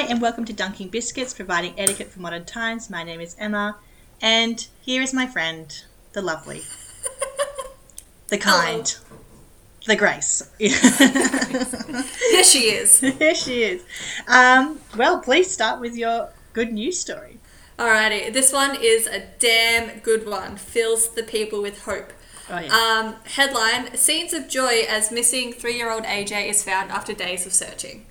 Hi, and welcome to Dunking Biscuits, providing etiquette for modern times. My name is Emma, and here is my friend, the lovely, the kind, the Grace. Here she is. Here she is. Um, well, please start with your good news story. Alrighty, this one is a damn good one. Fills the people with hope. Oh, yeah. Um, headline Scenes of joy as missing three year old AJ is found after days of searching.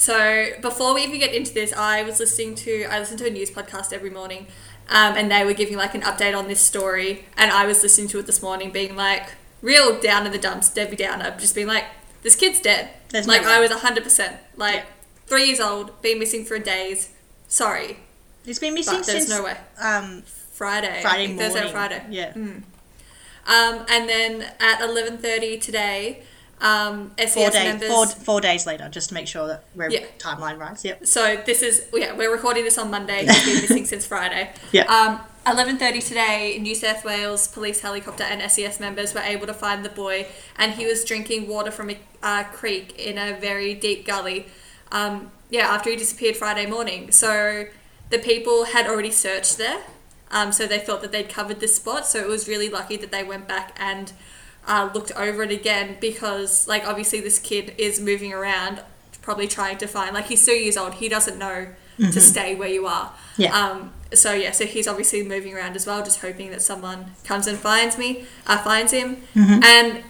So, before we even get into this, I was listening to, I listen to a news podcast every morning, um, and they were giving like an update on this story. And I was listening to it this morning, being like, real down in the dumps, Debbie Downer, just being like, this kid's dead. There's like, way. I was 100%. Like, Yeah. three years old, been missing for days. Sorry, he's been missing but there's since no way. um, Friday. Friday morning. Thursday Friday. Yeah. Um, and then at 11.30 today, um, SES Four days, members... four, four days later, just to make sure that we're Yeah. timeline right. Yep. So this is yeah, we're recording this on Monday. He's been missing since Friday. Yeah. Um, eleven thirty today, New South Wales police helicopter and SES members were able to find the boy, and he was drinking water from a uh, creek in a very deep gully. Um, yeah, after he disappeared Friday morning. So the people had already searched there. Um, so they thought that they'd covered this spot. So it was really lucky that they went back and uh, looked over it again because, like, obviously this kid is moving around, probably trying to find. Like, he's two years old. He doesn't know to stay where you are. Yeah. Um, so yeah, so he's obviously moving around as well, just hoping that someone comes and finds me, uh, finds him. And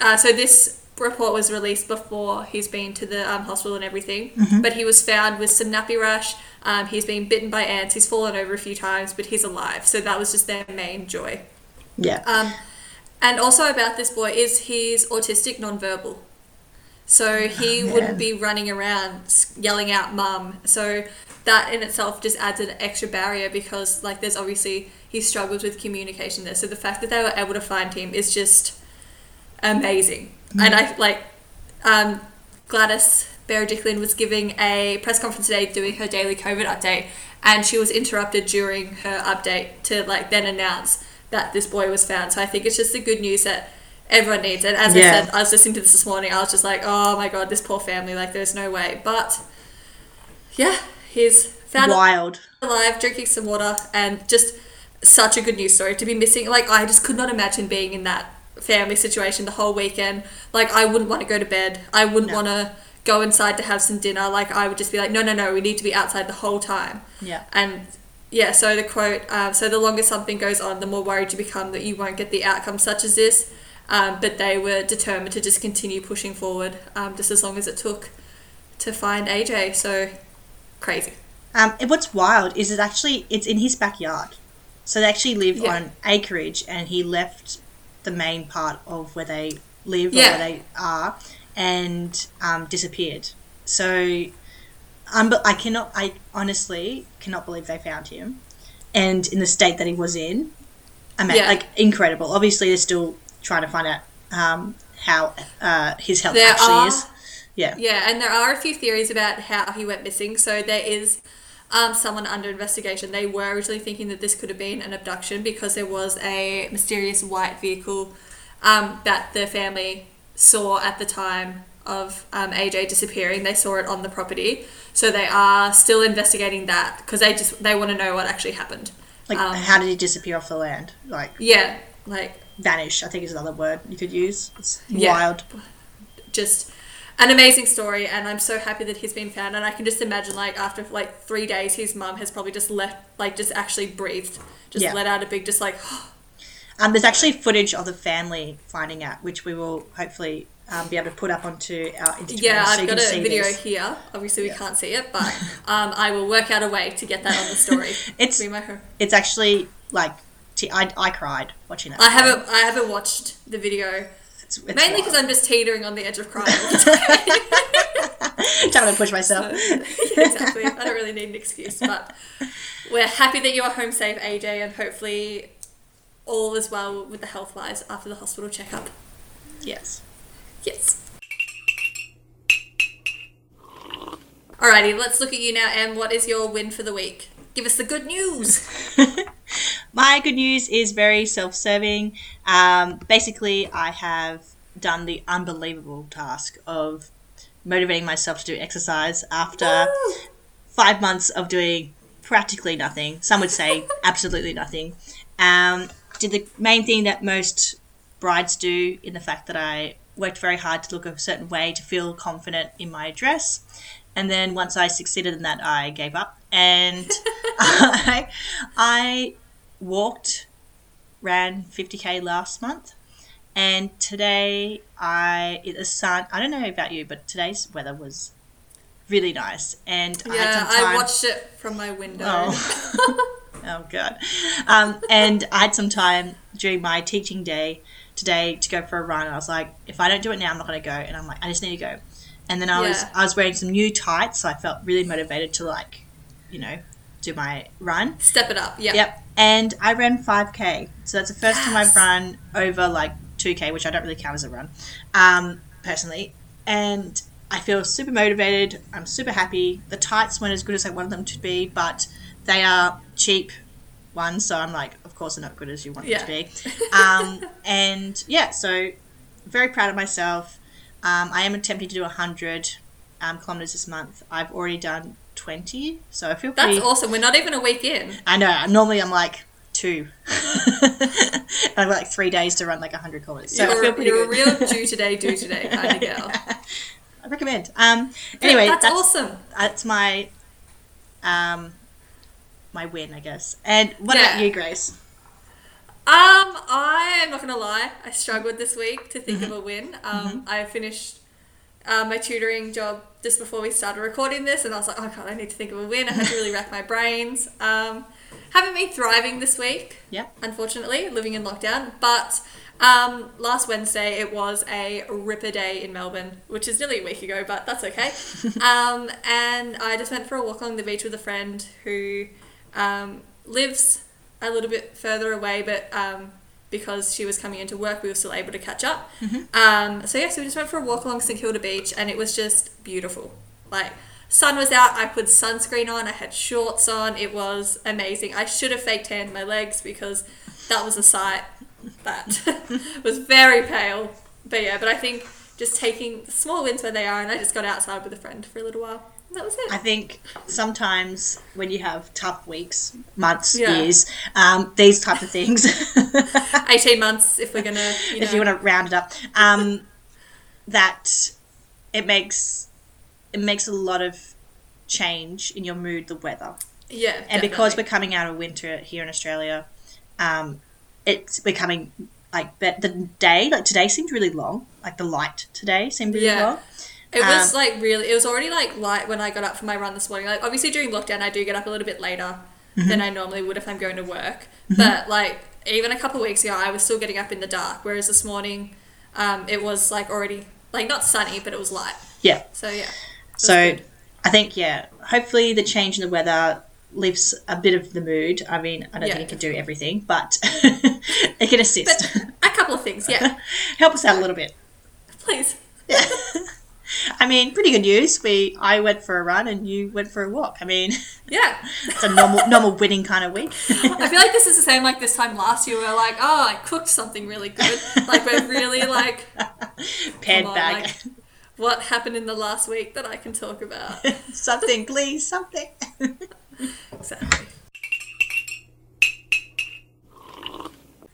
uh, so this report was released before he's been to the um, hospital and everything. But he was found with some nappy rash. Um, he's been bitten by ants. He's fallen over a few times, but he's alive. So that was just their main joy. Yeah. Um, and also about this boy is he's autistic nonverbal. So he Oh, wouldn't be running around yelling out mum. So that in itself just adds an extra barrier because like there's obviously he struggles with communication there. So the fact that they were able to find him is just amazing. And I like um, Gladys Berejiklian was giving a press conference today doing her daily COVID update and she was interrupted during her update to like then announce that this boy was found. So I think it's just the good news that everyone needs. And as Yeah. I said, I was listening to this this morning, I was just like, oh my god, this poor family, like there's no way. But yeah, he's found Wild. alive, drinking some water, and just such a good news story to be missing. Like I just could not imagine being in that family situation the whole weekend. Like I wouldn't want to go to bed. I wouldn't No. want to go inside to have some dinner. Like I would just be like, no, no, no, we need to be outside the whole time. Yeah. And yeah, so the quote, um, so the longer something goes on, the more worried you become that you won't get the outcome such as this. Um, but they were determined to just continue pushing forward, um, just as long as it took to find AJ. So crazy. Um, and what's wild is it actually it's in his backyard. So they actually live Yeah. on acreage, and he left the main part of where they live or where they are, and um, disappeared. So, um, but I cannot. I honestly cannot believe they found him, and in the state that he was in. I mean, Yeah. like incredible. Obviously, they're still trying to find out um, how uh, his health There actually are- is. Yeah. Yeah, and there are a few theories about how he went missing. So there is um, someone under investigation. They were originally thinking that this could have been an abduction because there was a mysterious white vehicle um, that the family saw at the time of um, AJ disappearing. They saw it on the property, so they are still investigating that because they just they want to know what actually happened. Like, Um, how did he disappear off the land? Like, Yeah, like vanish, I think is another word you could use. It's Yeah. wild. just an amazing story and i'm so happy that he's been found and i can just imagine like after like three days his mum has probably just left like just actually breathed just Yeah. let out a big just like Um, there's actually footage of the family finding out, which we will hopefully um, be able to put up onto our Instagram. yeah so i've got a video this. here obviously we can't see it but um, i will work out a way to get that on the story It's- my It's actually like t- I, I cried watching it. i haven't i haven't watched the video It's, it's mainly because i'm just teetering on the edge of crying all the time. trying to push myself. exactly. I don't really need an excuse, but we're happy that you are home safe, AJ, and hopefully all is well with the health wise after the hospital checkup. yes. Yes. Alrighty, let's look at you now, Em. What is your win for the week? Give us the good news. My good news is very self-serving. Um, basically, I have done the unbelievable task of motivating myself to do exercise after Woo! five months of doing practically nothing. Some would say absolutely nothing. Um, did the main thing that most brides do in the fact that I worked very hard to look a certain way to feel confident in my dress. And then once I succeeded in that, I gave up. And I, I walked, ran 50k last month. And today, I the sun. I don't know about you, but today's weather was really nice. And I had Yeah, some time. I watched it from my window. Oh. oh god. Um, and I had some time during my teaching day today to go for a run. I was like, if I don't do it now, I'm not going to go. And I'm like, I just need to go. And then I was I was wearing some new tights, so I felt really motivated to like, you know, do my run. Step it up. Yeah. Yep. And I ran 5k. So that's the first time I've run over like 2k, which I don't really count as a run, um, personally. And I feel super motivated. I'm super happy. The tights weren't as good as I wanted them to be, but they are cheap ones. So I'm like, of course, they're not good as you want Yeah. them to be. Um, and yeah, so very proud of myself. Um, I am attempting to do 100 um, kilometers this month. I've already done 20, so I feel That's pretty. awesome. We're not even a week in. I know. Normally, I'm like two. I've got like three days to run like 100 kilometers. So you're feel pretty you're good. a real do today, do today kind of girl. I recommend. Um, anyway, that's, that's, awesome. that's my um, my win, I guess. And what Yeah. about you, Grace? Um, I'm not gonna lie. I struggled this week to think of Mm-hmm. a win. Um, I finished uh, my tutoring job just before we started recording this, and I was like, oh god, I need to think of a win. I had to really rack my brains. Um, haven't been thriving this week, Yep. unfortunately, living in lockdown. But um, last Wednesday it was a ripper day in Melbourne, which is nearly a week ago, but that's okay. um, and I just went for a walk along the beach with a friend who um, lives a little bit further away, but um, because she was coming into work, we were still able to catch up. Um, so yeah, so we just went for a walk along St Kilda Beach, and it was just beautiful. Like sun was out, I put sunscreen on, I had shorts on. It was amazing. I should have fake tanned my legs because that was a sight that was very pale. But yeah, but I think just taking small wins where they are, and I just got outside with a friend for a little while. That was it. I think sometimes when you have tough weeks, months, Yeah. years, um, these type of things. 18 months if we're gonna, you know. if you want to round it up, um, that it makes it makes a lot of change in your mood, the weather, yeah, and because we're coming out of winter here in Australia, um, it's becoming like but the day like today seemed really long. Like the light today seemed really Yeah. long. It was Um, like really. It was already like light when I got up for my run this morning. Like obviously during lockdown, I do get up a little bit later Mm-hmm. than I normally would if I'm going to work. But like even a couple of weeks ago, I was still getting up in the dark. Whereas this morning, um, it was like already like not sunny, but it was light. Yeah. So yeah. So good. I think yeah, hopefully the change in the weather lifts a bit of the mood. I mean, I don't Yeah. think it can do everything, but it can assist. a couple of things. Yeah, Help us out a little bit. please. Yeah. I mean, pretty good news. We I went for a run and you went for a walk. I mean, Yeah. it's a normal normal winning kind of week. I feel like this is the same like this time last year. We are like, oh, I cooked something really good. Like we're really like, Paired come bag. like, what happened in the last week that I can talk about. something, please, something. Exactly.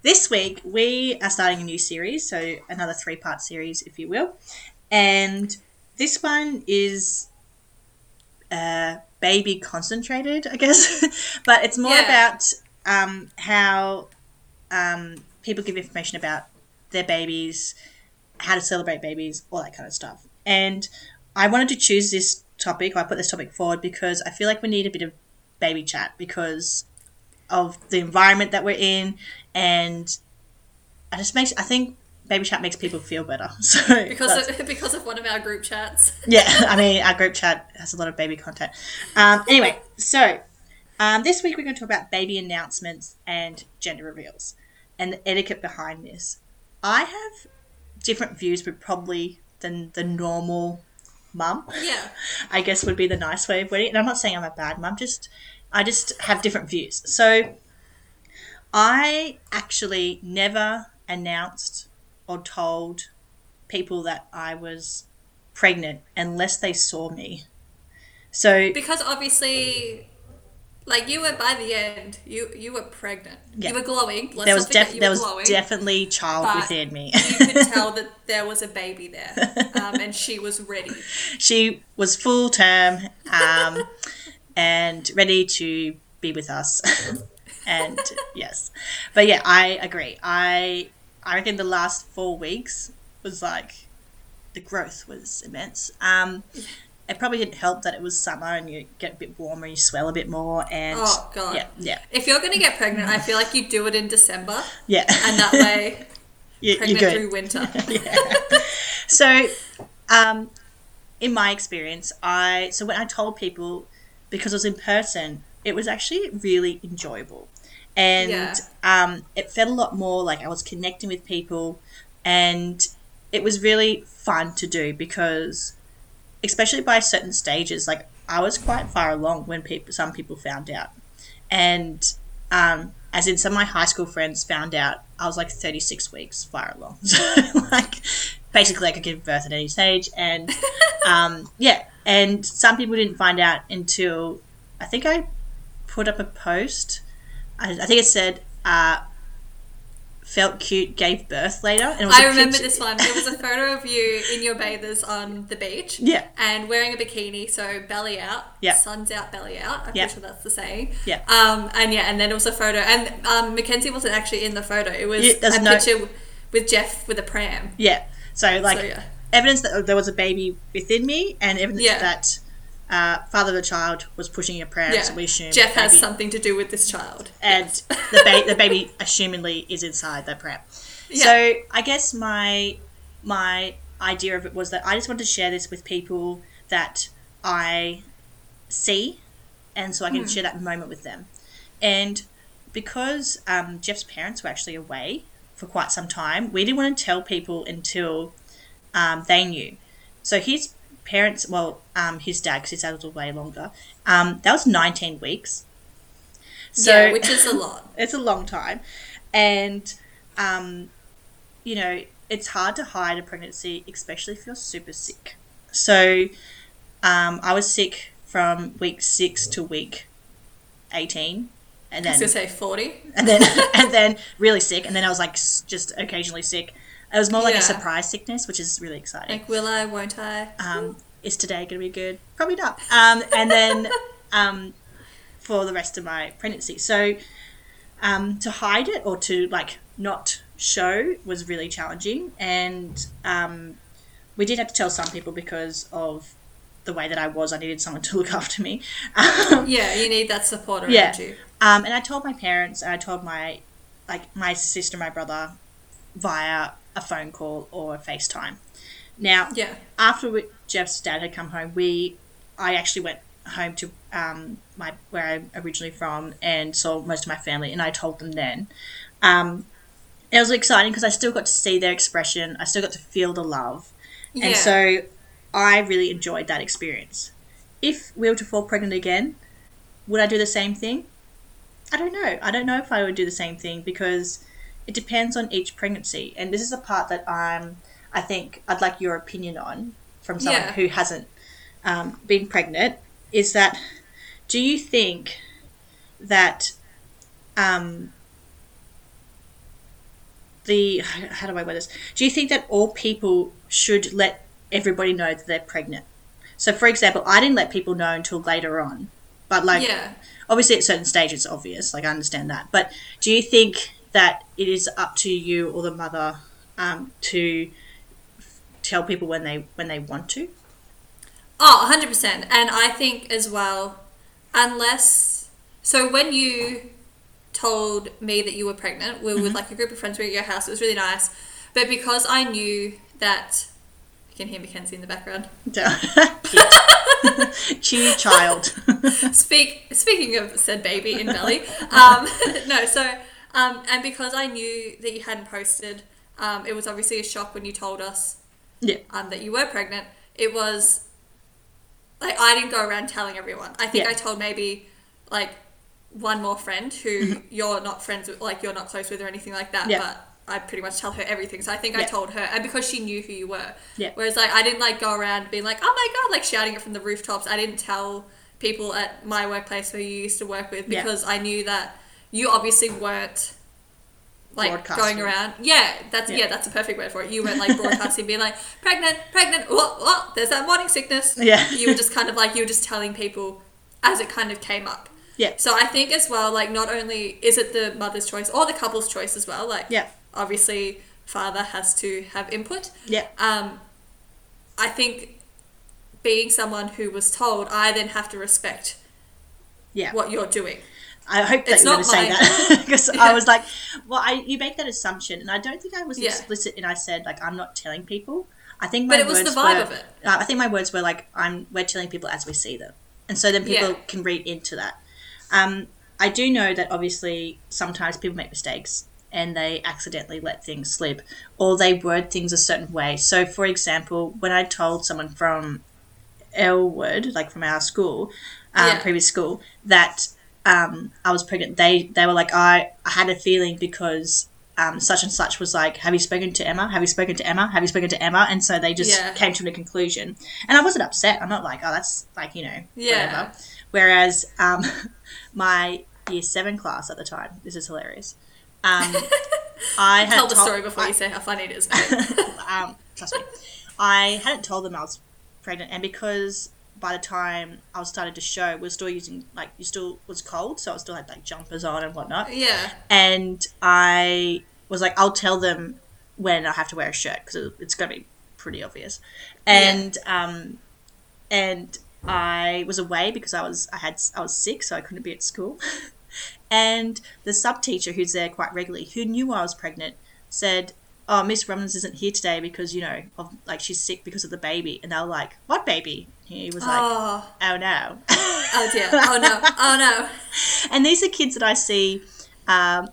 This week we are starting a new series, so another three part series, if you will. And this one is uh, baby concentrated, I guess. but it's more Yeah. about um, how um, people give information about their babies, how to celebrate babies, all that kind of stuff. And I wanted to choose this topic, or I put this topic forward because I feel like we need a bit of baby chat because of the environment that we're in and I just makes I think baby chat makes people feel better. So Because of, because of one of our group chats. yeah, I mean our group chat has a lot of baby content. Um, anyway, so um, this week we're going to talk about baby announcements and gender reveals and the etiquette behind this. I have different views, but probably than the normal mum. Yeah. I guess would be the nice way of putting it. And I'm not saying I'm a bad mum, just I just have different views. So I actually never announced or told people that I was pregnant unless they saw me. So Because obviously, like you were by the end, you you were pregnant. Yeah. You were glowing. Let's there was def- you there was glowing. definitely child within me. you could tell that there was a baby there, um, and she was ready. she was full term um, and ready to be with us. and yes, but yeah, I agree. I I reckon the last four weeks was like the growth was immense. Um, it probably didn't help that it was summer and you get a bit warmer, you swell a bit more, and Oh, God. yeah, yeah, If you're gonna get pregnant, I feel like you do it in December, yeah. and that way, you, you're pregnant good. through winter. So, um, in my experience, I so when I told people because it was in person, it was actually really enjoyable, and Yeah. um, it felt a lot more like I was connecting with people, and it was really fun to do because, especially by certain stages, like I was quite far along when people some people found out, and um, as in some of my high school friends found out I was like 36 weeks far along. So like basically I could give birth at any stage and um, yeah, and some people didn't find out until I think I put up a post. I, I think it said uh, felt cute, gave birth later. And it was I remember picture- this one. It was a photo of you in your bathers on the beach. Yeah. And wearing a bikini, so belly out. Yeah. Sun's out, belly out. I'm Yeah. pretty sure that's the saying. Yeah. Um, and yeah, and then it was a photo, and um, Mackenzie wasn't actually in the photo. It was Yeah, a no- picture with Jeff with a pram. Yeah. So like so yeah. evidence that there was a baby within me and evidence Yeah. that uh, father of the child was pushing a pram, Yeah. so we assume Jeff has something to do with this child. and the, ba- the baby assumingly is inside the pram. Yeah. So I guess my my idea of it was that I just wanted to share this with people that I see, and so I can share that moment with them. And because um, Jeff's parents were actually away for quite some time, we didn't want to tell people until um, they knew. So his parents, well, um, his dad, because his dad was away longer, um, that was 19 weeks. So yeah, which is a lot. it's a long time and um, you know it's hard to hide a pregnancy especially if you're super sick so um, i was sick from week 6 to week 18 and then I was gonna say forty. and then and then really sick and then i was like just occasionally sick it was more like Yeah. a surprise sickness which is really exciting Like, will I? Won't I? um, is today going to be good? Probably not. Um, and then um, for the rest of my pregnancy. So um, to hide it or to like not show was really challenging. And um, we did have to tell some people because of the way that I was. I needed someone to look after me. Um, Yeah, you need that support around Yeah. you. um, and I told my parents and I told my like my sister, my brother, via a phone call or a FaceTime. Now, Yeah. after we, Jeff's dad had come home, we I actually went home to um, my where I'm originally from and saw most of my family, and I told them then. Um, it was exciting because I still got to see their expression. I still got to feel the love, Yeah. and so I really enjoyed that experience. If we were to fall pregnant again, would I do the same thing? I don't know. I don't know if I would do the same thing because it depends on each pregnancy, and this is the part that I'm. I think I'd like your opinion on from someone Yeah. who hasn't um, been pregnant. Is that do you think that um, the how do I word this? Do you think that all people should let everybody know that they're pregnant? So, for example, I didn't let people know until later on, but like yeah. obviously at certain stages, it's obvious. Like I understand that, but do you think that it is up to you or the mother um, to f- tell people when they when they want to? Oh, 100%. And I think as well, unless. So when you told me that you were pregnant, we were Mm-hmm. with like a group of friends, we were at your house, it was really nice. But because I knew that. You can hear Mackenzie in the background. Cute child. Speak, speaking of said baby in belly, um, no, so, um, and because I knew that you hadn't posted, um, it was obviously a shock when you told us yeah, um, that you were pregnant, it was like I didn't go around telling everyone. I think Yeah. I told maybe like one more friend who you're not friends with, like you're not close with or anything like that. Yeah. But I pretty much tell her everything. So I think I told her, and because she knew who you were. Yeah. Whereas like I didn't like go around being like, oh my god, like shouting it from the rooftops. I didn't tell people at my workplace where you used to work with Yeah. because I knew that you obviously weren't like going around. Yeah, that's Yeah. yeah. that's a perfect word for it. You weren't like broadcasting, being like pregnant, pregnant. What? What? There's that morning sickness. Yeah. You were just kind of like you were just telling people as it kind of came up. Yeah. So I think as well, like not only is it the mother's choice or the couple's choice as well. Like Yeah. obviously father has to have input. Yeah. Um, I think being someone who was told, I then have to respect Yeah. what you're doing. I hope that It's you're going to say that because Yeah. I was like, well, I you make that assumption, and I don't think I was Yeah. explicit and I said like I'm not telling people. I think my But it was the words vibe were, of it. Uh, I think my words were like I'm we're telling people as we see them, and so then people Yeah. can read into that. Um, I do know that obviously sometimes people make mistakes and they accidentally let things slip or they word things a certain way. So, for example, when I told someone from Elwood, like from our school, um, Yeah. previous school, that um, I was pregnant, they they were like, I, I had a feeling because um, such and such was like, Have you spoken to Emma? Have you spoken to Emma? Have you spoken to Emma? And so they just Yeah. came to a conclusion. And I wasn't upset. I'm not like, Oh, that's like, you know, Yeah. whatever. Whereas um, my year seven class at the time, this is hilarious. Um, I had Tell the told- story before I- you say how funny it is. um, trust me. I hadn't told them I was pregnant, and because by the time I was started to show, we are still using like you still was cold, so I still had like jumpers on and whatnot. yeah. And I was like, I'll tell them when I have to wear a shirt because it's going to be pretty obvious. And um, and I was away because I was I had I was sick, so I couldn't be at school. and the sub teacher who's there quite regularly, who knew I was pregnant, said, "Oh, Miss Rumness isn't here today because you know, of, like she's sick because of the baby." And they were like, "What baby?" He was like, oh, "Oh no." oh dear. Oh no. Oh no. and these are kids that I see um,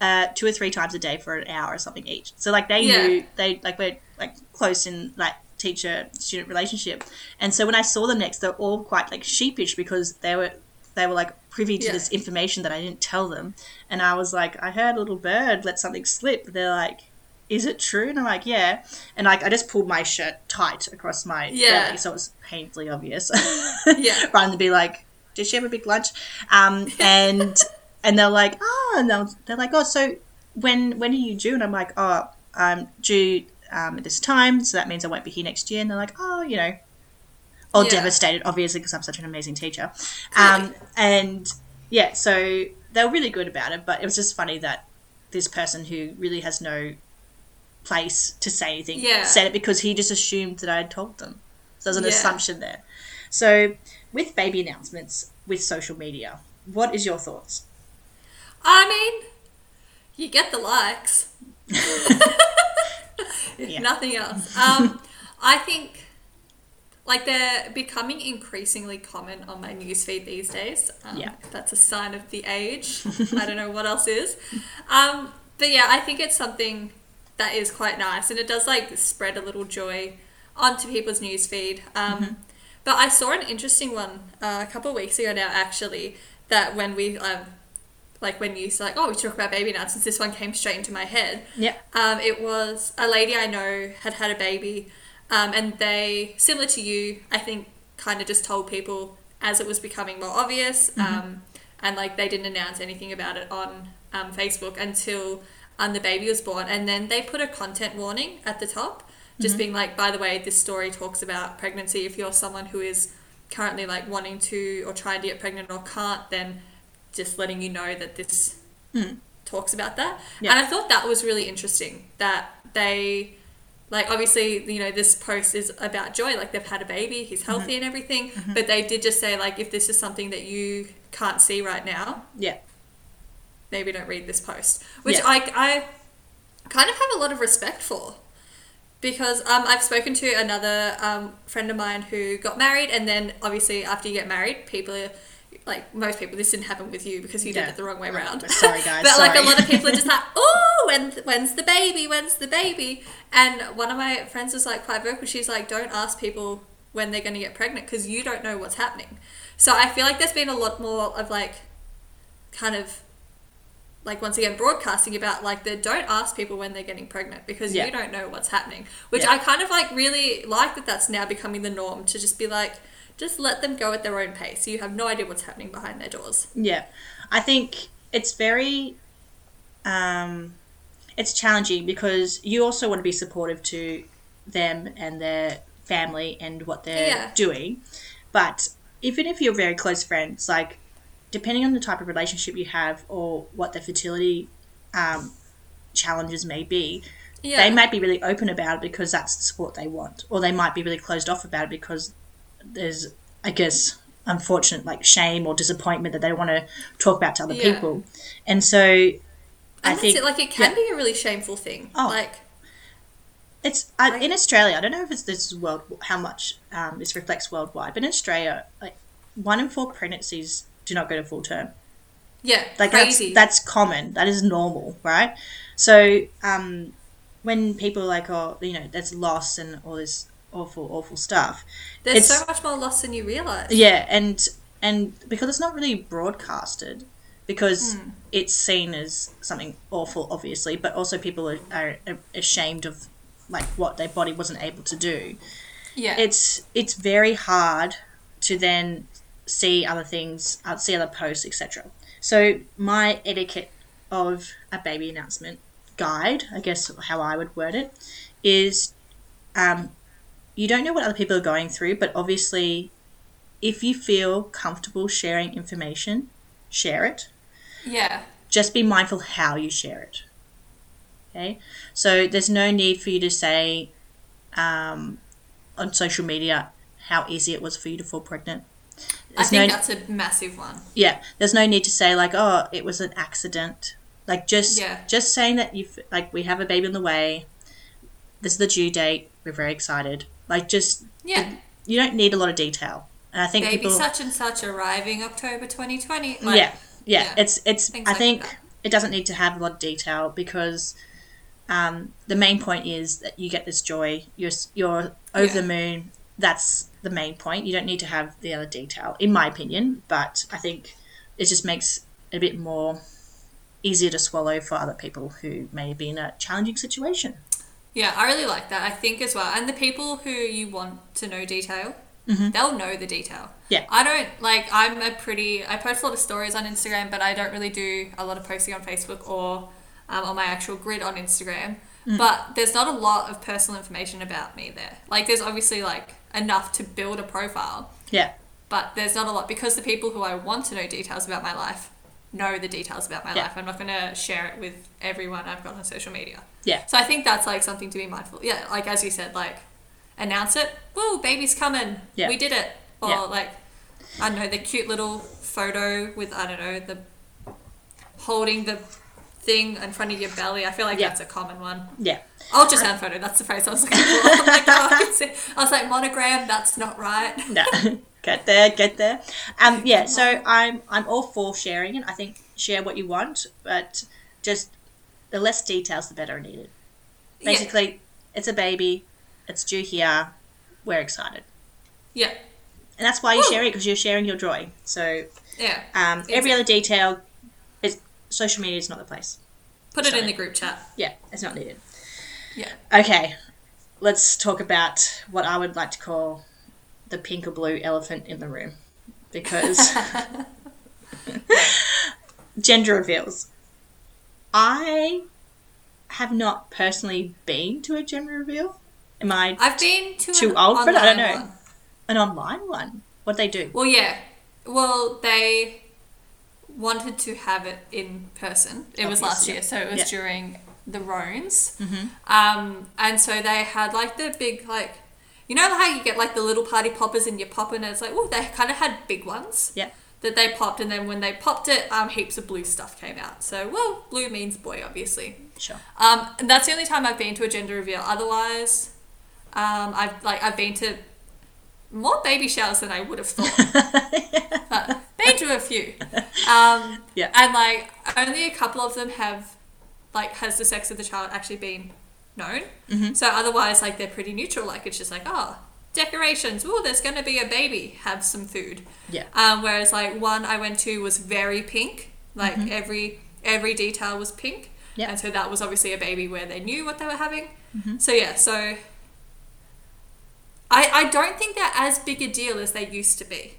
uh, two or three times a day for an hour or something each. So like they Yeah. knew they like we're like close in like teacher student relationship. And so when I saw them next, they're all quite like sheepish because they were they were like privy to Yeah. this information that I didn't tell them. And I was like, I heard a little bird let something slip. They're like. Is it true? And I'm like, yeah. And like, I just pulled my shirt tight across my Yeah. belly, so it was painfully obvious. Yeah. Rather than be like, did she have a big lunch? Um, and and they're like, oh, and they're, they're like, oh, so when when are you due? And I'm like, oh, I'm due um, at this time, so that means I won't be here next year. And they're like, oh, you know, all Yeah. devastated, obviously, because I'm such an amazing teacher. Um, and yeah, so they were really good about it, but it was just funny that this person who really has no place to say anything Yeah. said it because he just assumed that I had told them. So there's an Yeah. assumption there. So with baby announcements with social media, what is your thoughts? I mean, you get the likes. Yeah. Nothing else. Um, I think like they're becoming increasingly common on my newsfeed these days. Um, Yeah. That's a sign of the age. I don't know what else is. Um, but yeah, I think it's something that is quite nice and it does like spread a little joy onto people's newsfeed. Um, But I saw an interesting one uh, a couple of weeks ago now, actually, that when we, um, like when you said, like, oh, we talk about baby announcements, this one came straight into my head. Yeah. Um, it was a lady I know had had a baby, um, and they, similar to you, I think, kind of just told people as it was becoming more obvious, um, and like they didn't announce anything about it on um, Facebook until um, the baby was born, and then they put a content warning at the top, just mm-hmm. being like, by the way, this story talks about pregnancy. If you're someone who is currently like wanting to or trying to get pregnant or can't, then just letting you know that this hmm. talks about that. Yeah. And I thought that was really interesting that they like obviously you know this post is about joy like they've had a baby he's mm-hmm. healthy and everything mm-hmm. but they did just say like if this is something that you can't see right now Yeah. Maybe don't read this post which Yeah. I, I kind of have a lot of respect for because um, I've spoken to another um, friend of mine who got married and then obviously after you get married people are like most people this didn't happen with you because you Yeah. did it the wrong way around Sorry, guys. but like a lot of people are just like oh when, when's the baby when's the baby and one of my friends was like quite vocal she's like don't ask people when they're going to get pregnant because you don't know what's happening so I feel like there's been a lot more of like kind of like once again broadcasting about like the don't ask people when they're getting pregnant because Yeah. you don't know what's happening which Yeah. i kind of like really like that that's now becoming the norm to just be like just let them go at their own pace you have no idea what's happening behind their doors Yeah, I think it's very, um, it's challenging because you also want to be supportive to them and their family and what they're Yeah. doing, but even if you're very close friends, like depending on the type of relationship you have or what their fertility um, challenges may be, yeah they might be really open about it because that's the support they want, or they might be really closed off about it because there's, I guess, unfortunate like shame or disappointment that they want to talk about to other Yeah. people, and so and I think it like it can yeah. be a really shameful thing Oh. like it's I, in Australia. I don't know if it's this is world how much um, this reflects worldwide, but in Australia, like one in four pregnancies do not go to full term. yeah Like crazy that's that's common. That is normal, right? So um, when people are like, oh, you know, that's loss and all this awful, awful stuff. there's it's- so much more loss than you realize Yeah, and and because it's not really broadcasted, because it's seen as something awful, obviously, but also people are, are ashamed of like what their body wasn't able to do. yeah It's it's very hard to then see other things, uh, see other posts, etc. So my etiquette of a baby announcement guide, I guess how I would word it, is um, you don't know what other people are going through, but obviously, if you feel comfortable sharing information, share it. yeah Just be mindful how you share it. Okay, so there's no need for you to say um, on social media how easy it was for you to fall pregnant. I think no, that's a massive one yeah, there's no need to say like, oh, it was an accident. Like just Yeah. just saying that you have like we have a baby on the way. This is the due date. We're very excited. Like just yeah you don't need a lot of detail. And I think baby people such and such arriving october 2020 yeah, yeah, yeah. It's it's. Things I like think that. it doesn't need to have a lot of detail because um, the main point is that you get this joy. You're you're over Yeah. the moon. That's the main point. You don't need to have the other detail, in my opinion. But I think it just makes it a bit more easier to swallow for other people who may be in a challenging situation. Yeah, I really like that. I think as well. And the people who you want to know detail, they'll know the detail. Mm-hmm. Yeah. I don't like I'm a pretty I post a lot of stories on Instagram, but I don't really do a lot of posting on Facebook or um, on my actual grid on Instagram. Mm. But there's not a lot of personal information about me there. Like there's obviously like enough to build a profile, Yeah, but there's not a lot because the people who I want to know details about my life know the details about my Yeah. life. I'm not going to share it with everyone I've got on social media. yeah, So I think that's like something to be mindful. Yeah, like as you said, like announce it. Woo, baby's coming. Yeah. We did it. Or Yeah. like I don't know, the cute little photo with I don't know, the holding the thing in front of your belly. I feel like Yeah. that's a common one. yeah. Ultrasound photo, that's the phrase I was looking for. I'm like, oh, I, can see- I was like, monogram, that's not right. no, get there, get there. Um, yeah, so I'm I'm all for sharing it. I think share what you want, but just the less details, the better are needed. Yeah. Basically, it's a baby, it's due here, we're excited, Yeah. and that's why you share it because you're sharing your joy. So Yeah. um, every other detail, social media is not the place. Put it in the group chat. Yeah, it's not needed. Yeah. Okay, let's talk about what I would like to call the pink or blue elephant in the room. Because gender reveals. I have not personally been to a gender reveal. Am I I've been to Too old for it? I don't know. one. an online one? What they do? Well, yeah. Well, they wanted to have it in person. It was last Obviously. year, so it was Yeah. during the Rones. Mhm. Um, and so they had like the big like, you know how you get like the little party poppers and you pop it and it's like, oh, they kind of had big ones. Yeah. That they popped, and then when they popped it, um, heaps of blue stuff came out. So, well, blue means boy, obviously. Sure. Um, and that's the only time I've been to a gender reveal. Otherwise, um, I've like I've been to more baby showers than I would have thought. but been to a few. Um, Yeah. And like only a couple of them have like has the sex of the child actually been known. Mhm. So otherwise, like they're pretty neutral. Like it's just like oh decorations. Oh, there's gonna be a baby. Have some food. Yeah. Um, whereas like one I went to was very pink. Like every every detail was pink. Yep. And so that was obviously a baby where they knew what they were having. Mm-hmm. So yeah, so I I don't think they're as big a deal as they used to be.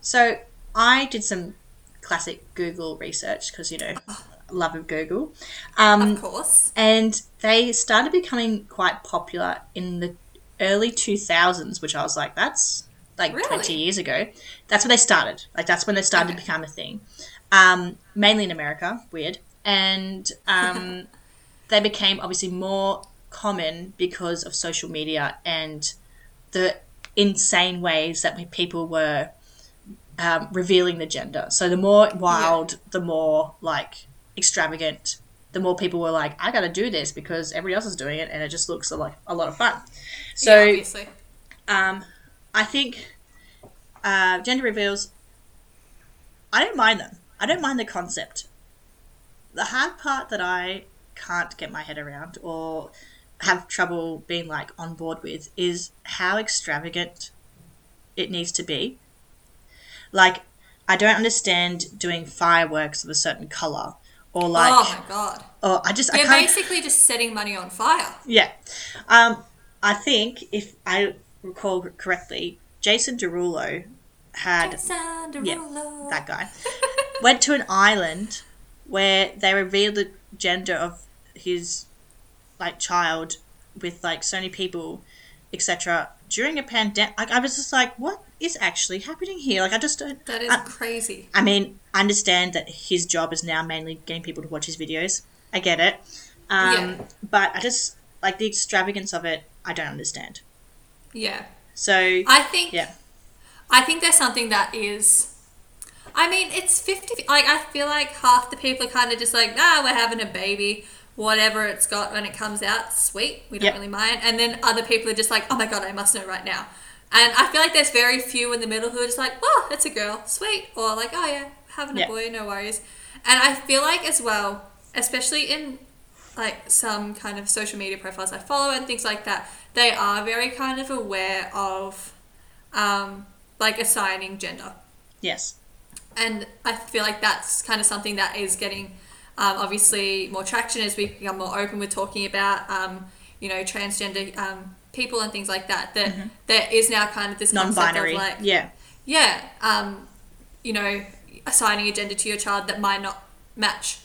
So I did some classic Google research because you know, love of Google. Um, Of course. and they started becoming quite popular in the early 2000s which i was like that's like Really? 20 years ago that's when they started like that's when they started Okay. to become a thing um, mainly in america weird and um, they became obviously more common because of social media and the insane ways that people were um, revealing the gender. So the more wild, the more like extravagant, the more people were like, "I got to do this because everybody else is doing it, and it just looks like a lot of fun." So yeah, um, I think uh, gender reveals. I don't mind them. I don't mind the concept. The hard part that I can't get my head around or have trouble being like on board with is how extravagant it needs to be. Like, I don't understand doing fireworks of a certain color or like, oh my god. or I just I You're basically just setting money on fire. Yeah. Um, I think if I recall correctly, Jason Derulo had Jason yeah, that guy went to an island where they revealed the gender of his like child with like so many people, etc. During a pandemic, like I was just like, what is actually happening here? Like I just don't. That is I, crazy. I mean, I understand that his job is now mainly getting people to watch his videos. I get it. Um, Yeah. But I just, like, the extravagance of it, I don't understand. Yeah. So, I think yeah. I think there's something that is. I mean, it's 50. Like, I feel like half the people are kind of just like, ah, we're having a baby. Whatever it's got when it comes out, sweet. We don't Yep. really mind. And then other people are just like, oh my god, I must know right now. And I feel like there's very few in the middle who are just like, oh, it's a girl, sweet. Or like, oh yeah, having a Yeah. boy, no worries. And I feel like as well, especially in like some kind of social media profiles I follow and things like that, they are very kind of aware of um, like assigning gender. Yes. And I feel like that's kind of something that is getting um, obviously more traction as we become more open with talking about, um, you know, transgender um, people and things like that. That there is now kind of this non-binary, of like, yeah. yeah, um, you know, assigning a gender to your child that might not match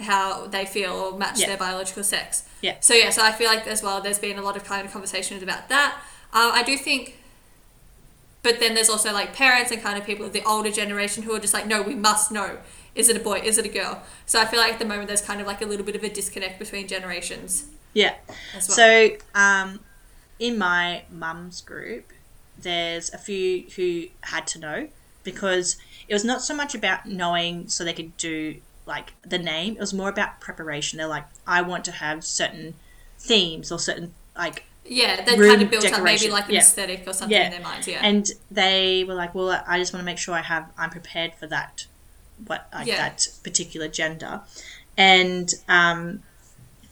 how they feel or match Mm-hmm. Yeah. their biological sex. Yeah. So yeah, so I feel like as well, there's been a lot of kind of conversations about that. Um, I do think, but then there's also like parents and kind of people of the older generation who are just like, no, we must know. Is it a boy? Is it a girl? So I feel like at the moment there's kind of like a little bit of a disconnect between generations Yeah. well. So, um, in my mum's group, there's a few who had to know because it was not so much about knowing so they could do like the name, it was more about preparation. They're like, I want to have certain themes or certain like yeah, they kind of built up maybe like an Yeah. aesthetic or something Yeah. in their minds. Yeah. and they were like, "Well, I just want to make sure I have I'm prepared for that, what like Yeah. that particular gender," and um,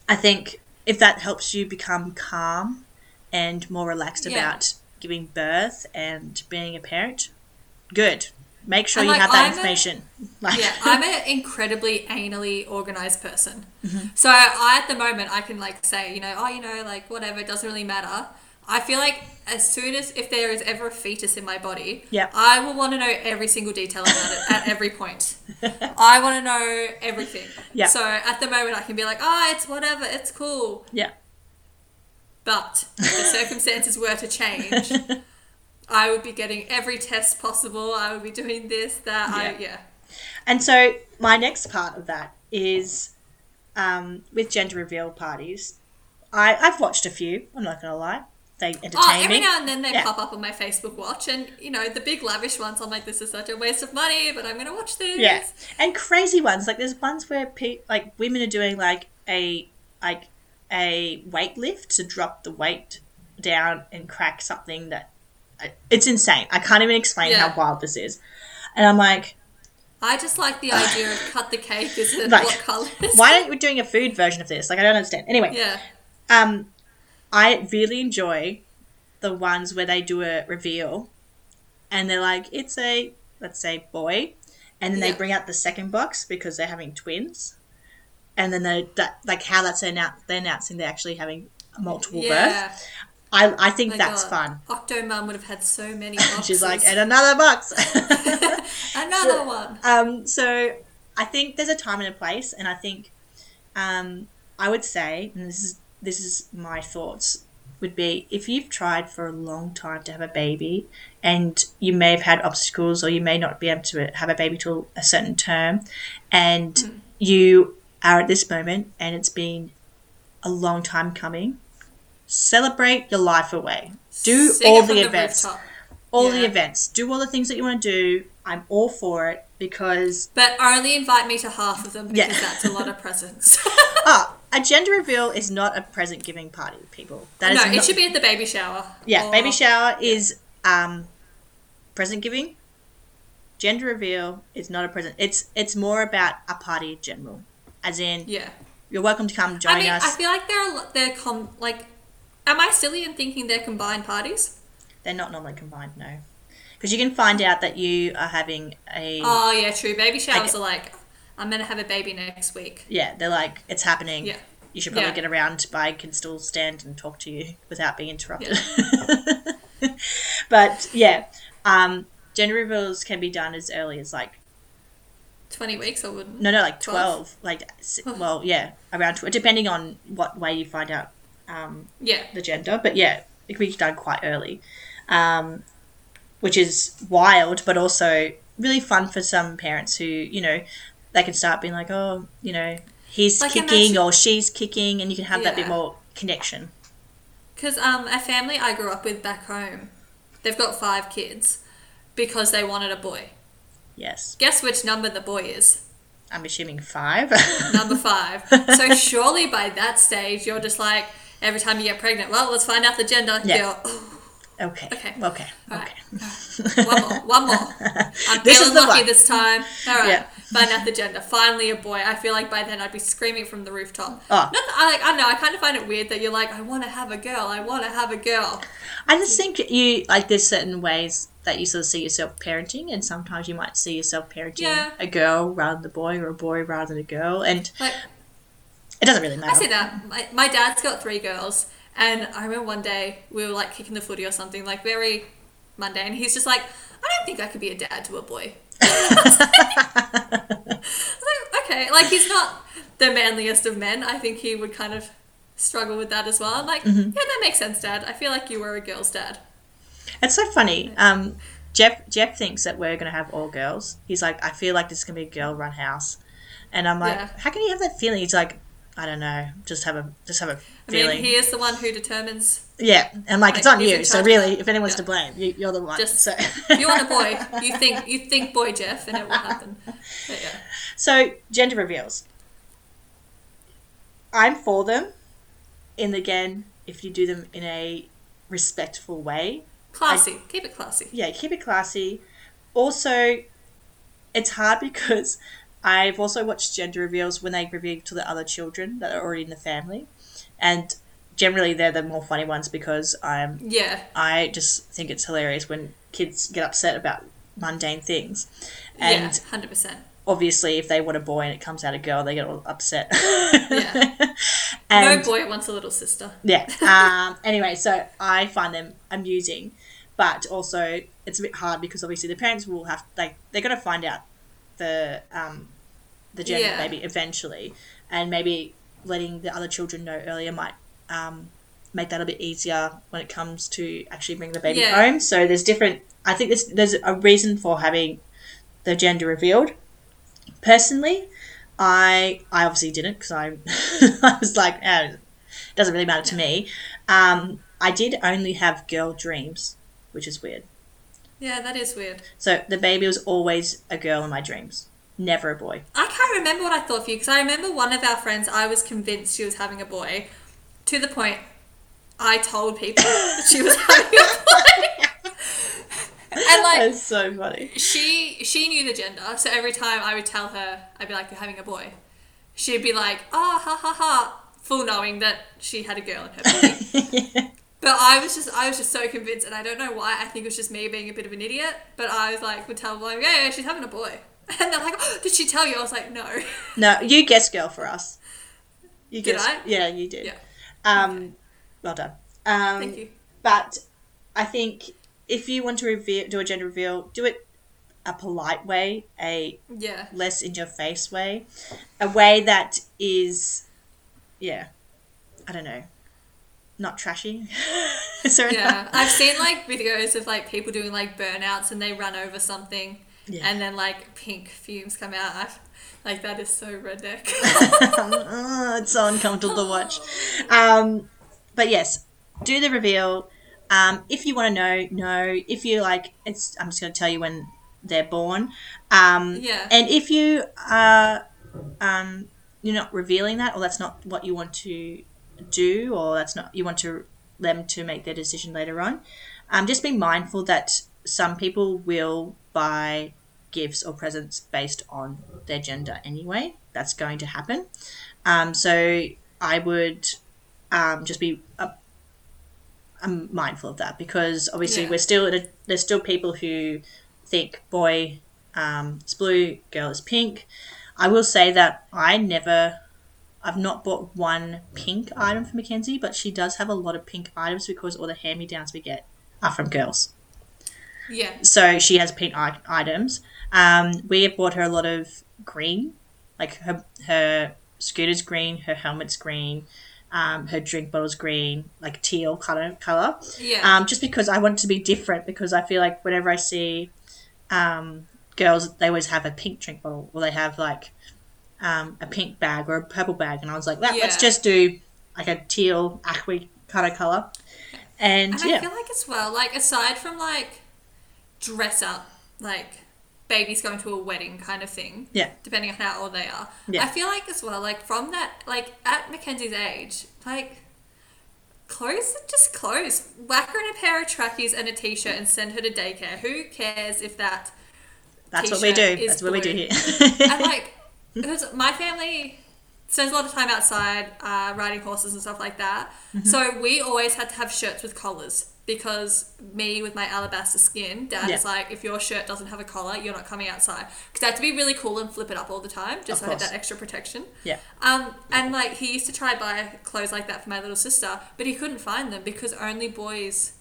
I think if that helps you become calm and more relaxed Yeah. about giving birth and being a parent, good. Make sure And, you like, have that I'm a- information. Like, yeah, I'm an incredibly anally organized person. Mm-hmm. So I, at the moment, I can like say, you know, oh, you know, like whatever, it doesn't really matter. I feel like as soon as if there is ever a fetus in my body, Yep. I will want to know every single detail about it at every point. I want to know everything. Yep. So at the moment, I can be like, oh, it's whatever, it's cool. yeah, But if the circumstances were to change, I would be getting every test possible. I would be doing this, that. I Yeah. yeah. And so my next part of that is um, with gender reveal parties. I, I've watched a few. I'm not gonna lie, they entertain Oh, every me. now and then they Yeah. pop up on my Facebook watch, and you know the big lavish ones. I'm like, this is such a waste of money, but I'm gonna watch this. Yeah, and crazy ones like there's ones where pe- like women are doing like a like a weight lift to drop the weight down and crack something that it's insane. I can't even explain Yeah. how wild this is, and I'm like, I just like the idea of cut the cake. Is it Like, what colors? why aren't we doing a food version of this? Like I don't understand. Anyway, Yeah, um, I really enjoy the ones where they do a reveal, and they're like, it's a let's say boy, and then they bring out the second box because they're having twins, and then they that like how that's announced they're announcing they're actually having multiple births. I I think My that's God. fun. Octomum would have had so many boxes. She's like, and another box. another one. Um, so I think there's a time and a place, and I think um, I would say, and this is this is my thoughts, would be if you've tried for a long time to have a baby, and you may have had obstacles, or you may not be able to have a baby till a certain term, and you are at this moment, and it's been a long time coming. Celebrate your life away. Do Sing all the events rooftop. all the events. Do all the things that you want to do. I'm all for it because But only invite me to half of them because Yeah. that's a lot of presents. ah, a gender reveal is not a present giving party, people. That is no, it not- should be at the baby shower. yeah. Or- Baby shower is um, present giving. Gender reveal is not a present. It's it's more about a party general, as in Yeah. you're welcome to come join I mean, us. I feel like they're they're com like. Am I silly in thinking they're combined parties? They're not normally combined, no, because you can find out that you are having a Oh yeah, true. Baby showers Okay. are like, I'm gonna have a baby next week. yeah. They're like it's happening. Yeah. You should probably Yeah. get around. But I can still stand and talk to you without being interrupted. but yeah, um, gender reveals can be done as early as like Twenty weeks, I would. no, no, like 12? twelve. Like well, yeah, around twelve, depending on what way you find out um, Yeah. the gender. But yeah, it can be done quite early, um, which is wild, but also really fun for some parents who you know they can start being like, oh, you know, he's Like, kicking imagine- or she's kicking, and you can have that bit more connection. Because um, a family I grew up with back home, they've got five kids because they wanted a boy. Yes, Guess which number the boy is? I'm assuming five. Number five. so surely by that stage, you're just like, every time you get pregnant, well, let's find out the gender. Yeah. Okay, Okay. okay, All okay. right. one more, one more. I'm This feeling lucky one. this time. All right, Yeah. find out the gender. Finally, a boy. I feel like by then I'd be screaming from the rooftop. Oh. Not I like. I don't know. I kind of find it weird that you're like, I want to have a girl. I want to have a girl. I just think you like there's certain ways that you sort of see yourself parenting, and sometimes you might see yourself parenting Yeah. a girl rather than a boy, or a boy rather than a girl, and Like it doesn't really matter. I say that. My, my dad's got three girls, and I remember one day we were like kicking the footy or something, like very mundane. He's just like, I don't think I could be a dad to a boy. I was like, okay, like he's not the manliest of men. I think he would kind of struggle with that as well. I'm like, Mm-hmm. yeah, that makes sense, Dad. I feel like you were a girl's dad. It's so funny. Um, Jeff Jeff thinks that we're gonna have all girls. He's like, I feel like this is gonna be a girl run house, and I'm like, Yeah. how can you have that feeling? He's like, I don't know, just have a just have a I feeling. mean, he is the one who determines. yeah, and like, it's on you. So really, if anyone's Yeah. to blame, you, you're the one. Just- so you want a boy, you think you think boy Jeff, and it will happen. Yeah. So, gender reveals. I'm for them. And again, if you do them in a respectful way, Classy. Keep it classy. yeah, keep it classy. Also, it's hard because I've also watched gender reveals when they reveal to the other children that are already in the family. And generally, they're the more funny ones because I'm Yeah. I just think it's hilarious when kids get upset about mundane things. And yeah. Hundred percent. obviously if they want a boy and it comes out a girl they get all upset Yeah. and no boy wants a little sister. yeah um, anyway so i find them amusing but also it's a bit hard because obviously the parents will have like they're going to find out the um, the gender Yeah. maybe eventually and maybe letting the other children know earlier might um, make that a bit easier when it comes to actually bring the baby Yeah. home so there's different i think there's, there's a reason for having the gender revealed personally i i obviously didn't because i i was like eh, it doesn't really matter to me um, i did only have girl dreams which is weird Yeah, that is weird. so the baby was always a girl in my dreams never a boy I can't remember what I thought for you because I remember one of our friends. I was convinced she was having a boy, to the point I told people she was having a boy. and like that's so funny she she knew the gender, so every time I would tell her, I'd be like, "You're having a boy," she'd be like, "Ah, ha ha ha," full knowing that she had a girl in her belly. But I was just I was just so convinced, and I don't know why. I think it was just me being a bit of an idiot. But I was like, would tell her like, "Yeah, yeah, she's having a boy." And they're like, oh, did she tell you? I was like, no. No, you guessed girl for us. You Did guessed, I? Yeah, you did. Yeah. Um, well done. Um, Thank you. But I think if you want to reveal, do a gender reveal, do it a polite way, a Yeah. less in your face way, a way that is, yeah, I don't know, not trashy. Yeah. I've seen like videos of like people doing like burnouts and they run over something Yeah. and then like pink fumes come out. I, like that is so redneck. Oh, it's so uncomfortable to watch. Um, but yes, do the reveal. Um, if you want to know, know. If you like, it's. I'm just going to tell you when they're born. Um, Yeah. And if you are, um, you're not revealing that, or that's not what you want to do, or that's not you want to them to make their decision later on. Um, just be mindful that some people will buy gifts or presents based on their gender anyway. That's going to happen. Um, so I would um, just be uh, I'm mindful of that because obviously Yeah. we're still a, there's still people who think boy um, is blue, girl is pink. I will say that I never I've not bought one pink item for Mackenzie, but she does have a lot of pink items because all the hand me downs we get are from girls yeah. so she has pink i- items. Um, we have bought her a lot of green, like her her scooter's green, her helmet's green, um, her drink bottle's green, like teal color color. Yeah. Um, just because I want it to be different, because I feel like whenever I see um, girls, they always have a pink drink bottle, or they have like um, a pink bag or a purple bag, and I was like, "Well, let's just do like a teal aqua kind of color. And, And yeah, I feel like as well, like aside from like dress up, like babies going to a wedding kind of thing. Yeah. Depending on how old they are. Yeah. I feel like as well, like from that, like at Mackenzie's age, like clothes are just clothes. Whack her in a pair of trackies and a t-shirt and send her to daycare. Who cares if that? that's what we do. That's what we do here. And like, because my family spends a lot of time outside uh, riding horses and stuff like that. Mm-hmm. So we always had to have shirts with collars because me with my alabaster skin, dad Yeah. is like, if your shirt doesn't have a collar, you're not coming outside. Because I had to be really cool and flip it up all the time, just so I had that extra protection. yeah. Um, and like he used to try buy clothes like that for my little sister, but he couldn't find them because only boys'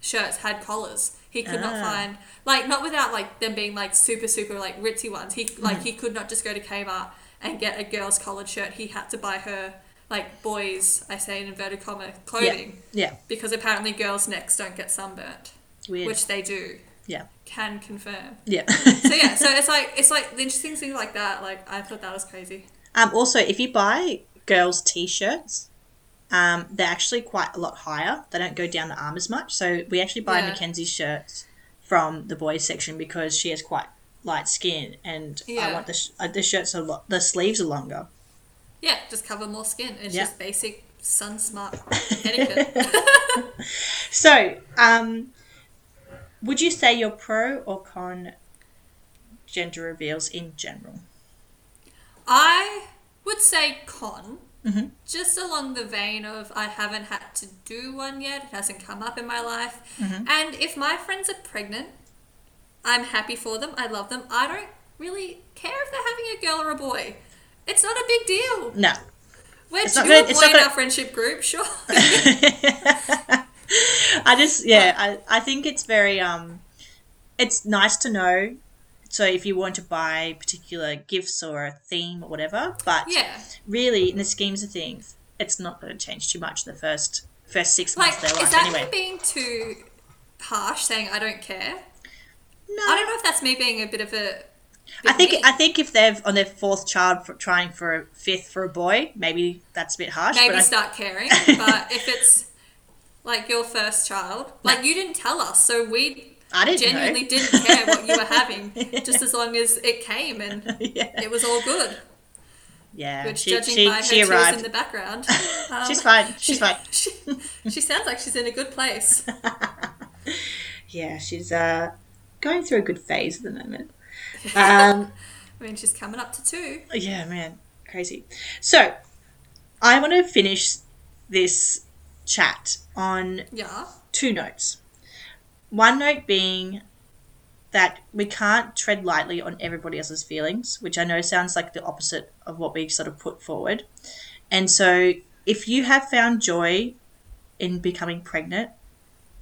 shirts had collars. He could not Ah. find like not without like them being like super super like ritzy ones. He like Mm-hmm. he could not just go to Kmart and get a girl's collared shirt. He had to buy her like boys, I say in inverted comma, clothing Yeah. because apparently girls' necks don't get sunburnt, Weird. which they do. Yeah. Can confirm. Yeah. So yeah, so it's like it's like the interesting things like that. Like I thought that was crazy. um, also, if you buy girls' t-shirts, um, they're actually quite a lot higher. They don't go down the arm as much. So we actually buy Yeah. Mackenzie's shirts from the boys section because she has quite light skin, and I want the sh- uh, the shirts a lot. The sleeves are longer. Yeah, just cover more skin. It's just basic sun smart etiquette. So, um, would you say you're pro or con gender reveals in general? I would say con, Mhm. just along the vein of I haven't had to do one yet. It hasn't come up in my life. Mm-hmm. And if my friends are pregnant, I'm happy for them. I love them. I don't really care if they're having a girl or a boy. It's not a big deal. No. We're It's not gonna- boy it's not in gonna- our friendship group, sure. I just yeah, I, I think it's very um it's nice to know so if you want to buy particular gifts or a theme or whatever, but yeah. really in the schemes of things, it's not going to change too much the first first six months of their is that anyway. being too harsh saying I don't care? No, I don't know if that's me being a bit of a. I think. I think if they've on their fourth child for trying for a fifth for a boy, maybe that's a bit harsh. maybe but I- start caring. But if it's like your first child, like you didn't tell us, so we I didn't genuinely know. didn't care what you were having, just as long as it came and yeah, it was all good. yeah. Which, she judging she, by her she in the background, um, She's fine. She's fine. She, she sounds like she's in a good place. Yeah, she's uh going through a good phase at the moment. Um, I mean, she's coming up to two. yeah, man, crazy. So, I want to finish this chat on Yeah. two notes. One note being that we can't tread lightly on everybody else's feelings, which I know sounds like the opposite of what we sort of put forward. And so, if you have found joy in becoming pregnant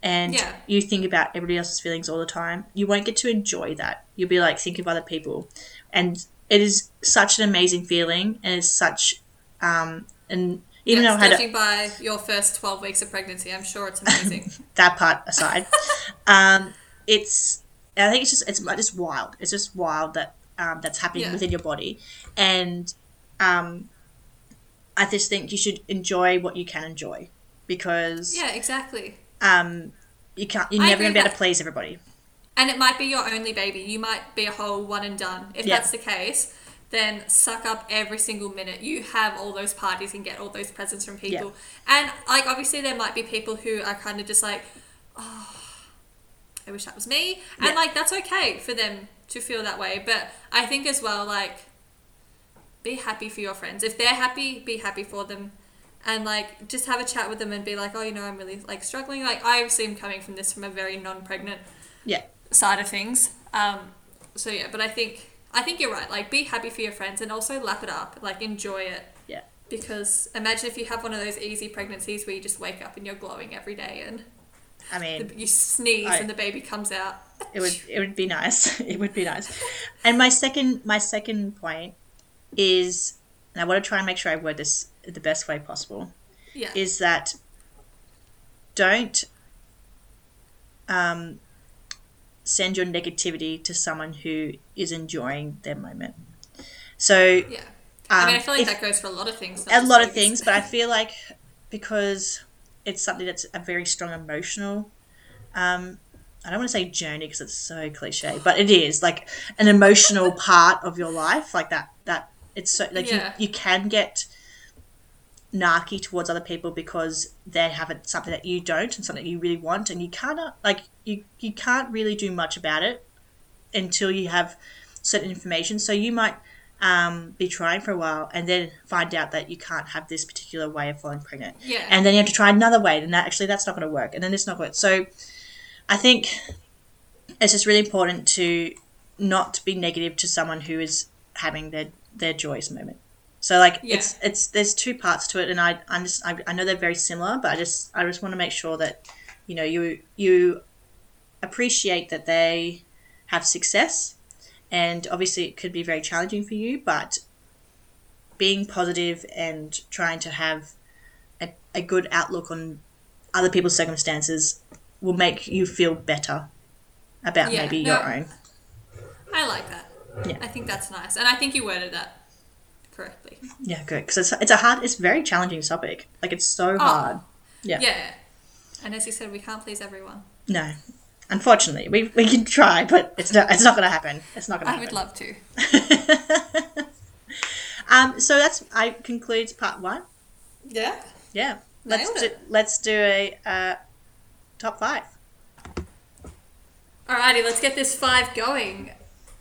and Yeah. you think about everybody else's feelings all the time, you won't get to enjoy that. You'll be like thinking of other people. And it is such an amazing feeling and it's such um and even Yeah, though I had a, by your first 12 weeks of pregnancy, I'm sure it's amazing. that part aside, um, it's I think it's just it's just wild. It's just wild that um, that's happening Yeah. within your body, and um, I just think you should enjoy what you can enjoy because yeah, exactly. Um, you can't you're I never gonna be able that- to please everybody. And it might be your only baby. You might be a whole one and done. If Yeah. that's the case, then suck up every single minute. You have all those parties and get all those presents from people. And like obviously there might be people who are kind of just like, oh, I wish that was me. And Yeah. like that's okay for them to feel that way. But I think as well like be happy for your friends. If they're happy, be happy for them. And like just have a chat with them and be like, oh, you know, I'm really like struggling. Like I obviously am coming from this from a very non-pregnant Yeah, side of things. Um, so yeah, but I think I think you're right. Like, be happy for your friends and also lap it up. Like, enjoy it. Yeah. Because imagine if you have one of those easy pregnancies where you just wake up and you're glowing every day and I mean the, you sneeze I- and the baby comes out. it would it would be nice. it would be nice. And my second my second point is, and I want to try and make sure I word this the best way possible. Yeah. is that don't um, send your negativity to someone who is enjoying their moment. So, yeah. I mean, I um, feel like if- that goes for a lot of things. a lot of things, but I feel like because it's something that's a very strong emotional. Um, I don't want to say journey because it's so cliche, but it is like an emotional part of your life, like that. That it's so like Yeah. you, you can get narky towards other people because they have it, something that you don't and something you really want, and you can't like you you can't really do much about it until you have certain information. So you might um, be trying for a while and then find out that you can't have this particular way of falling pregnant. Yeah. And then you have to try another way, and that actually that's not going to work, and then it's not good. So I think it's just really important to not be negative to someone who is having their their joyous moment. So like Yeah. it's it's there's two parts to it, and I I'm just I, I know they're very similar, but I just I just want to make sure that you know you you appreciate that they have success, and obviously it could be very challenging for you, but being positive and trying to have a, a good outlook on other people's circumstances will make you feel better about Yeah, maybe no. your own. I like that. Yeah. I think that's nice. And I think you worded that correctly. Yeah, good because it's, it's a hard, it's a very challenging topic. Like it's so hard. Yeah. Yeah. And as you said, we can't please everyone. No, unfortunately, we, we can try, but it's not it's not going to happen. It's not going to I would love to. um, so that's I concludes part one. Yeah. Yeah, let's Nailed do, it. let's do a uh, top five. Alrighty, let's get this five going.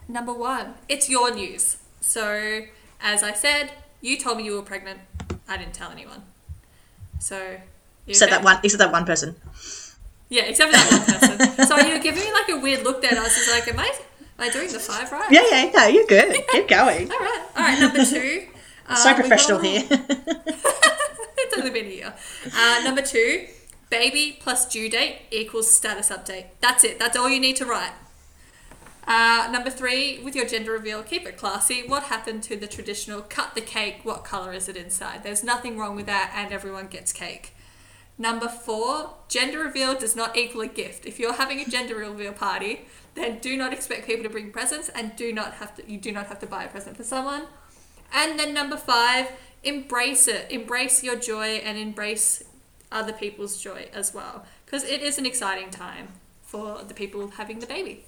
Number one, it's your news. So, as I said, you told me you were pregnant. I didn't tell anyone. So, you Except okay? that one, except that one person. Yeah, except for that one person. so you were giving me like a weird look there, and I was just like, "Am I, am I doing the five right?" Yeah, yeah, no, you're good. Keep going. All right, all right. Number two. uh, so we've got a professional here. it's only been a year. Uh, number two, baby plus due date equals status update. That's it. That's all you need to write. Uh, number three, with your gender reveal, keep it classy. What happened to the traditional cut the cake? What color is it inside? There's nothing wrong with that, and everyone gets cake. Number four, gender reveal does not equal a gift. If you're having a gender reveal party, then do not expect people to bring presents, and do not have to. You do not have to buy a present for someone. And then number five, embrace it. Embrace your joy and embrace other people's joy as well. Because it is an exciting time for the people having the baby.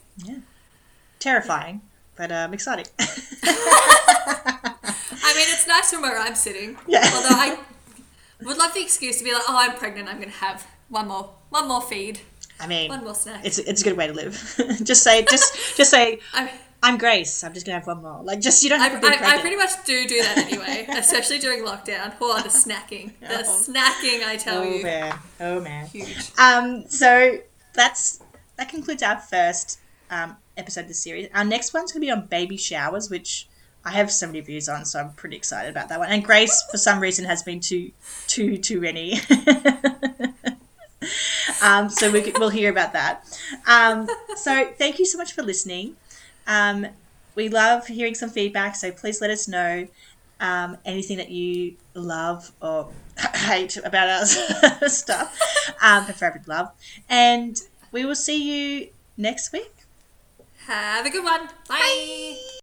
Terrifying, but um, exciting. I mean, it's nice from where I'm sitting. Yeah. Although I would love the excuse to be like, oh, I'm pregnant, I'm going to have one more, one more feed, I mean, one more snack. it's it's a good way to live. just say, just just say, I'm, I'm Grace. I'm just gonna have one more. Like, just you don't I, have to be I, I pretty much do do that anyway, especially during lockdown. Oh, the snacking. The Oh. snacking, I tell Oh you. man, oh man. Huge. Um, so that's that concludes our first um, episode of the series. Our next one's going to be on baby showers, which I have so many views on, so I'm pretty excited about that one. And Grace, for some reason, has been too, too, too many. um, so we, we'll hear about that. Um, so thank you so much for listening. Um, we love hearing some feedback, so please let us know um, anything that you love or hate about our stuff, um, preferably love. And we will see you next week. Have a good one. Bye.